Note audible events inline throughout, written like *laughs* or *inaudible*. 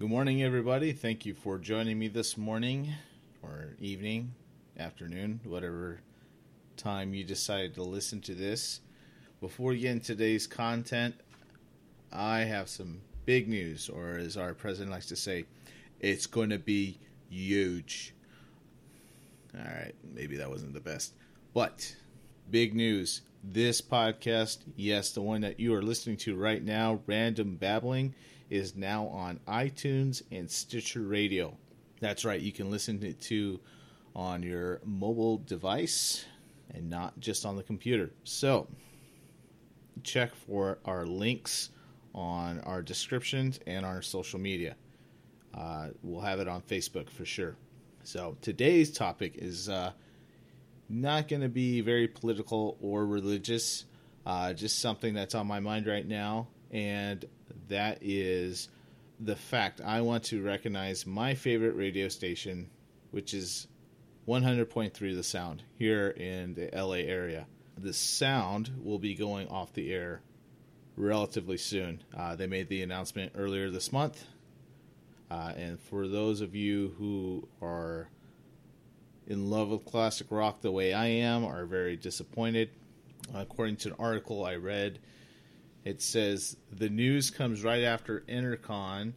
Good morning, everybody. Thank you for joining me this morning or evening, afternoon, whatever time you decided to listen to this. Before we get into today's content, I have some big news, or as our president likes to say, it's going to be huge. All right, maybe that wasn't the best, but big news. This podcast, yes, the one that you are listening to right now, Random Babbling, is now on iTunes and Stitcher Radio. That's right, you can listen to it to on your mobile device and not just on the computer. So, check for our links on our descriptions and our social media. Uh, we'll have it on Facebook for sure. So today's topic is uh, not going to be very political or religious, uh, just something that's on my mind right now, and that is the fact I want to recognize my favorite radio station, which is 100.3 The Sound here in the LA area. The Sound will be going off the air relatively soon. Uh, they made the announcement earlier this month. Uh, and for those of you who are in love with classic rock the way I am, are very disappointed, according to an article I read, it says the news comes right after Entercom,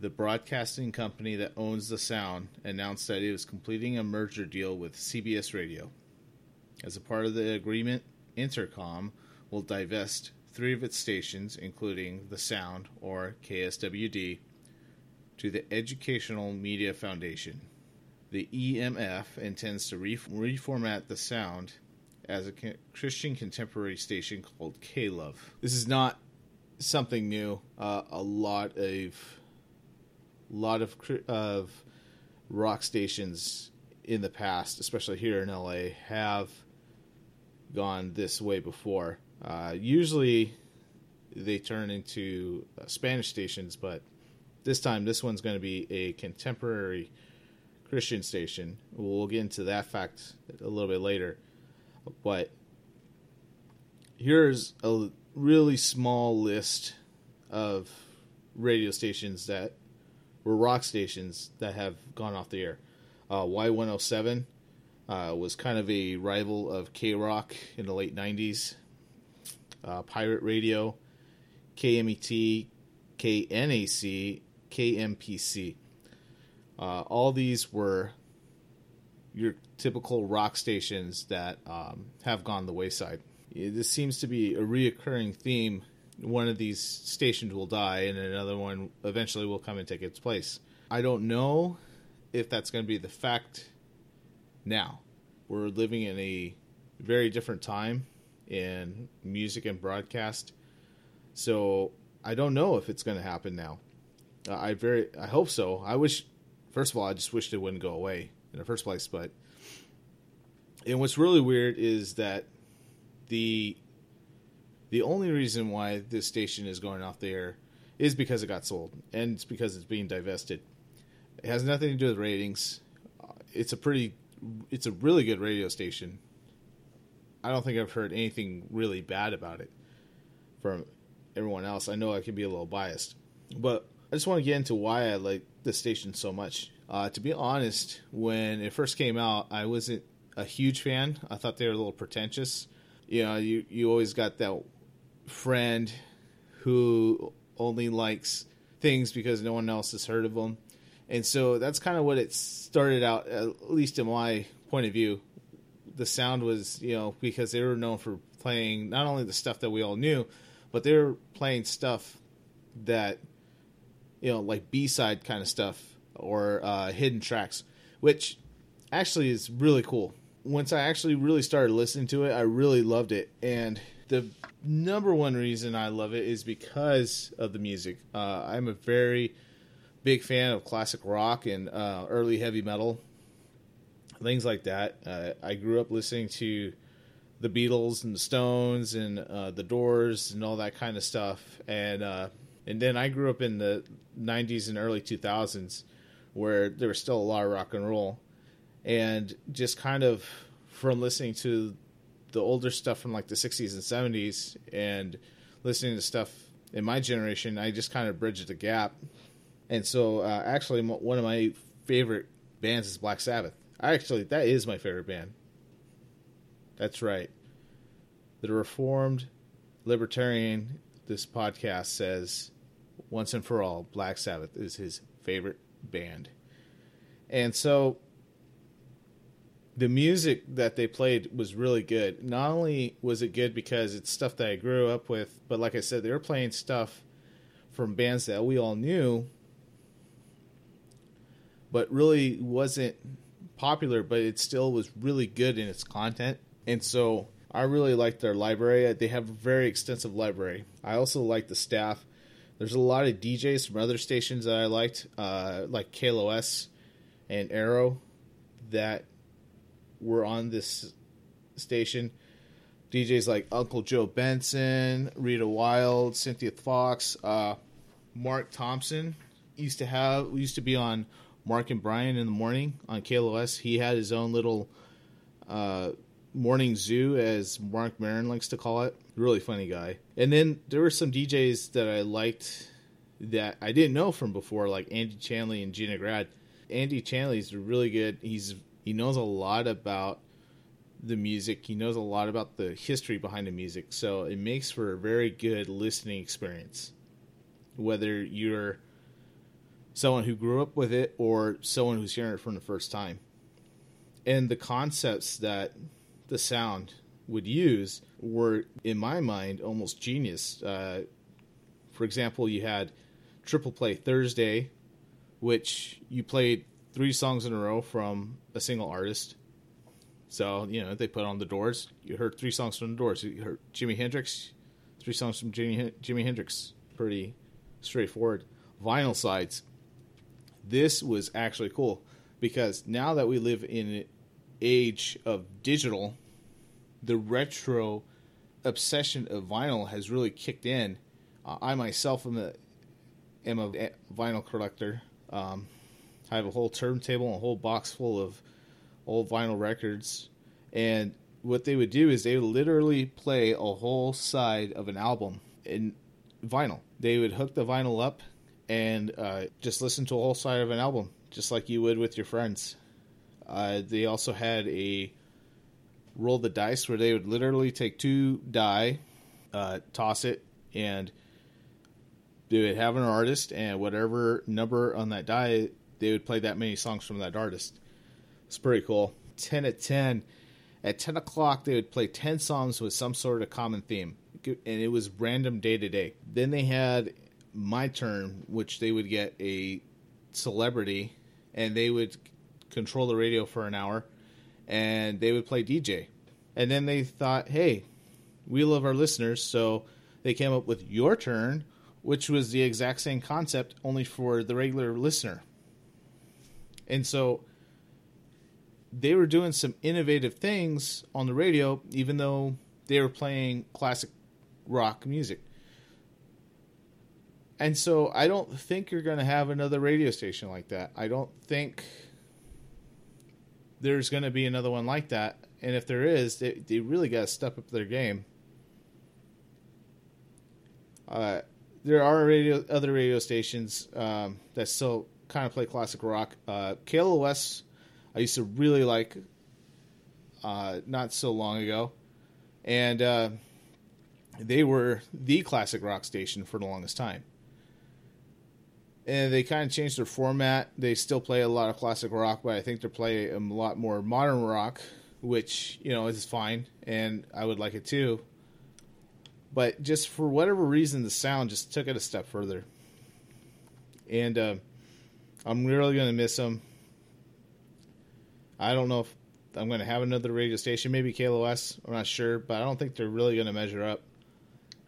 the broadcasting company that owns the sound, announced that it was completing a merger deal with CBS Radio. As a part of the agreement, Entercom will divest three of its stations, including The Sound, or KSWD, to the Educational Media Foundation. The EMF intends to re- reformat The Sound as a Christian contemporary station called K Love. This is not something new. Uh, a lot of lot of of rock stations in the past, especially here in LA, have gone this way before. Uh, usually they turn into uh, Spanish stations, but this time this one's going to be a contemporary Christian station. We'll get into that fact a little bit later. But here's a really small list of radio stations that were rock stations that have gone off the air. Uh, Y107 uh, was kind of a rival of KROQ in the late 90s uh, Pirate Radio, KMET, KNAC, KMPC. Uh, all these were your typical rock stations that um, have gone the wayside. This seems to be a reoccurring theme. One of these stations will die, and another one eventually will come and take its place. I don't know if that's going to be the fact now. We're living in a very different time in music and broadcast. So I don't know if it's going to happen now. I very I hope so. I wish first of all I just wished it wouldn't go away in the first place, but and what's really weird is that the the only reason why this station is going off the air is because it got sold and it's because it's being divested. It has nothing to do with ratings. Uh, it's a pretty it's a really good radio station I don't think I've heard anything really bad about it from everyone else. I know I can be a little biased, but I just want to get into why I like this station so much. Uh, to be honest, when it first came out, I wasn't a huge fan. I thought they were a little pretentious. You know, you you always got that friend who only likes things because no one else has heard of them, and so that's kind of what it started out, at least in my point of view the sound was you know because they were known for playing not only the stuff that we all knew, but they were playing stuff that you know like B side kind of stuff or uh, hidden tracks, which actually is really cool. Once I actually really started listening to it, I really loved it, and the number one reason I love it is because of the music. Uh, I'm a very big fan of classic rock and uh, early heavy metal things like that. Uh, I grew up listening to the Beatles and the Stones and uh, the Doors and all that kind of stuff, and uh, and then I grew up in the '90s and early 2000s, where there was still a lot of rock and roll, and just kind of from listening to the older stuff from like the 60s and 70s and listening to stuff in my generation, I just kind of bridged the gap And so, uh, actually, one of my favorite bands is Black Sabbath. Actually, that is my favorite band. That's right. The Reformed Libertarian, this podcast says, once and for all, Black Sabbath is his favorite band. And so, the music that they played was really good. Not only was it good because it's stuff that I grew up with, but like I said, they were playing stuff from bands that we all knew, but really wasn't popular, but it still was really good in its content. And so I really liked their library. They have a very extensive library. I also like the staff. There's a lot of DJs from other stations that I liked, uh, like KLOS and Arrow, that were on this station. DJs like Uncle Joe Benson, Rita Wilde, Cynthia Fox, uh, Mark Thompson used to have used to be on Mark and Brian in the morning on KLOS. He had his own little uh, morning zoo, as Marc Maron likes to call it. Really funny guy. And then there were some DJs that I liked that I didn't know from before, like Andy Chanley and Gina Grad. Andy Chanley's really good. He's he knows a lot about the music. He knows a lot about the history behind the music. So it makes for a very good listening experience. Whether you're someone who grew up with it or someone who's hearing it from the first time. And the concepts that the sound would use were, in my mind, almost genius. Uh, for example, you had Triple Play Thursday, which you played three songs in a row from a single artist. So, you know, they put on the doors. You heard three songs from the doors. You heard Jimi Hendrix, three songs from Jimi, Jimi Hendrix. Pretty straightforward. Vinyl sides. This was actually cool because now that we live in an age of digital, the retro obsession of vinyl has really kicked in. Uh, I myself am a, am a vinyl collector. Um, I have a whole turntable and a whole box full of old vinyl records. And what they would do is they would literally play a whole side of an album in vinyl. They would hook the vinyl up and uh, just listen to a whole side of an album, just like you would with your friends. Uh, they also had a roll the dice where they would literally take two die, uh, toss it, and they would have an artist, and whatever number on that die they would play that many songs from that artist. It's pretty cool. 10 at 10. At 10 o'clock, they would play 10 songs with some sort of common theme. And it was random day to day. Then they had My Turn, which they would get a celebrity and they would control the radio for an hour and they would play DJ. And then they thought, hey, we love our listeners, so they came up with Your Turn, which was the exact same concept, only for the regular listener. And so they were doing some innovative things on the radio, even though they were playing classic rock music. And so I don't think you're going to have another radio station like that. I don't think there's going to be another one like that. And if there is, they, they really got to step up their game. Uh, there are radio, other radio stations um, that still kind of play classic rock. Uh, KLOS, I used to really like uh, not so long ago, and uh, they were the classic rock station for the longest time. And they kind of changed their format. They still play a lot of classic rock, but I think they play a lot more modern rock, which you know is fine, and I would like it too. But just for whatever reason, the sound just took it a step further. And uh, I'm really going to miss them. I don't know if I'm going to have another radio station, maybe KLOS. I'm not sure, but I don't think they're really going to measure up,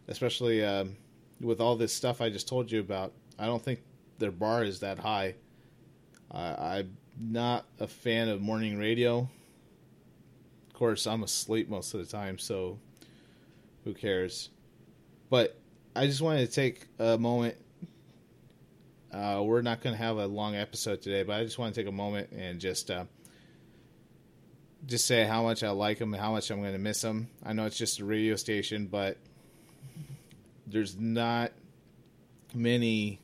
especially um, with all this stuff I just told you about. I don't think their bar is that high. Uh, I'm not a fan of morning radio. Of course, I'm asleep most of the time, so who cares? But I just wanted to take a moment uh, we're not going to have a long episode today, but I just want to take a moment and just uh, just say how much I like them and how much I'm going to miss them. I know it's just a radio station, but there's not many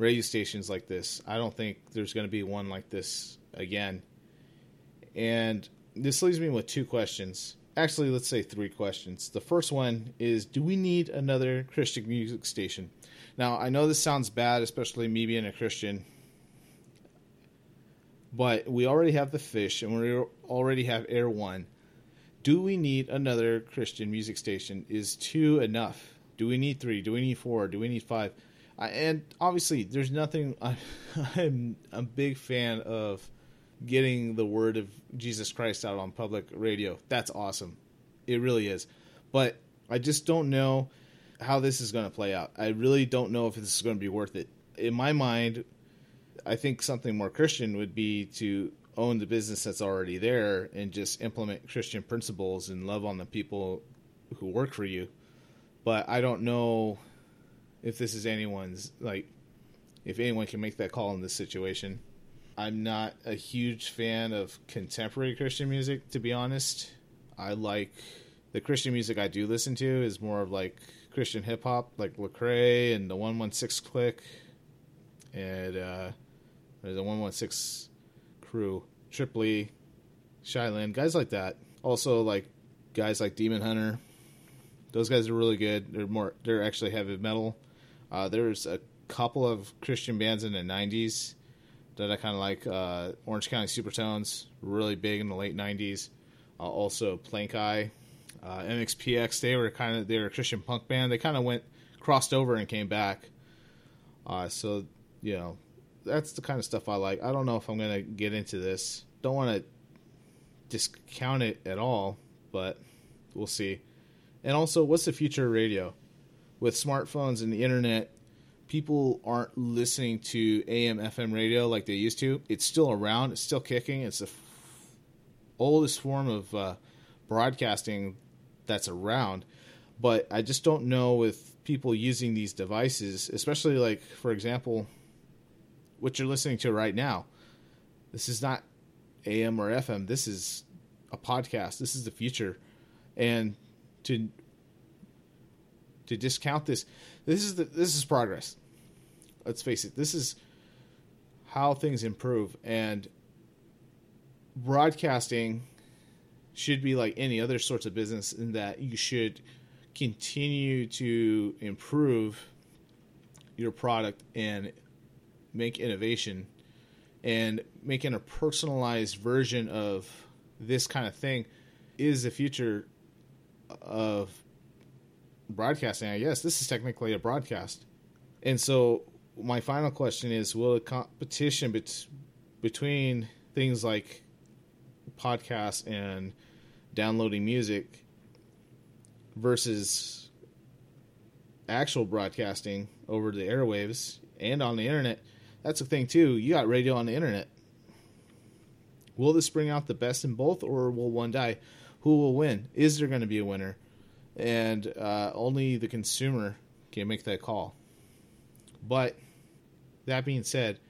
radio stations like this. I don't think there's going to be one like this again. And this leaves me with two questions. Actually, let's say three questions. The first one is Do we need another Christian music station? Now, I know this sounds bad, especially me being a Christian, but we already have the fish and we already have Air One. Do we need another Christian music station? Is two enough? Do we need three? Do we need four? Do we need five? I, and obviously, there's nothing. *laughs* I, I'm a big fan of getting the word of Jesus Christ out on public radio. That's awesome. It really is. But I just don't know how this is going to play out. I really don't know if this is going to be worth it. In my mind, I think something more Christian would be to own the business that's already there and just implement Christian principles and love on the people who work for you. But I don't know if this is anyone's like if anyone can make that call in this situation. I'm not a huge fan of contemporary Christian music, to be honest. I like the Christian music I do listen to is more of like Christian hip hop, like Lecrae and the One One Six Clique, and uh, there's a One One Six crew, Trip Lee, Shyland, guys like that. Also like guys like Demon Hunter. Those guys are really good. They're more. They're actually heavy metal. Uh, there's a couple of Christian bands in the '90s that I kind of like. Uh, Orange County Supertones, really big in the late '90s. Uh, also, Plankeye, uh, MXPX. They were kind of they were a Christian punk band. They kind of went crossed over and came back. Uh, so you know, that's the kind of stuff I like. I don't know if I'm gonna get into this. Don't want to discount it at all, but we'll see. And also, what's the future of radio? With smartphones and the internet, people aren't listening to AM FM radio like they used to. It's still around. It's still kicking. It's the f- oldest form of uh, broadcasting that's around. But I just don't know with people using these devices, especially like for example, what you're listening to right now. This is not AM or FM. This is a podcast. This is the future, and to to discount this, this is the this is progress let's face it, this is how things improve. And broadcasting should be like any other sorts of business in that you should continue to improve your product and make innovation and making a personalized version of this kind of thing is the future of broadcasting i guess this is technically a broadcast and so my final question is: Will a competition bet- between things like podcasts and downloading music versus actual broadcasting over the airwaves and on the internet? That's a thing too. You got radio on the internet. Will this bring out the best in both, or will one die? Who will win? Is there going to be a winner? And uh, only the consumer can make that call. But that being said,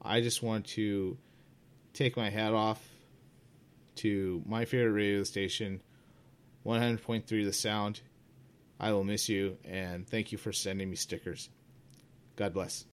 I just want to take my hat off to my favorite radio station, 100.3 The Sound. I will miss you, and thank you for sending me stickers. God bless.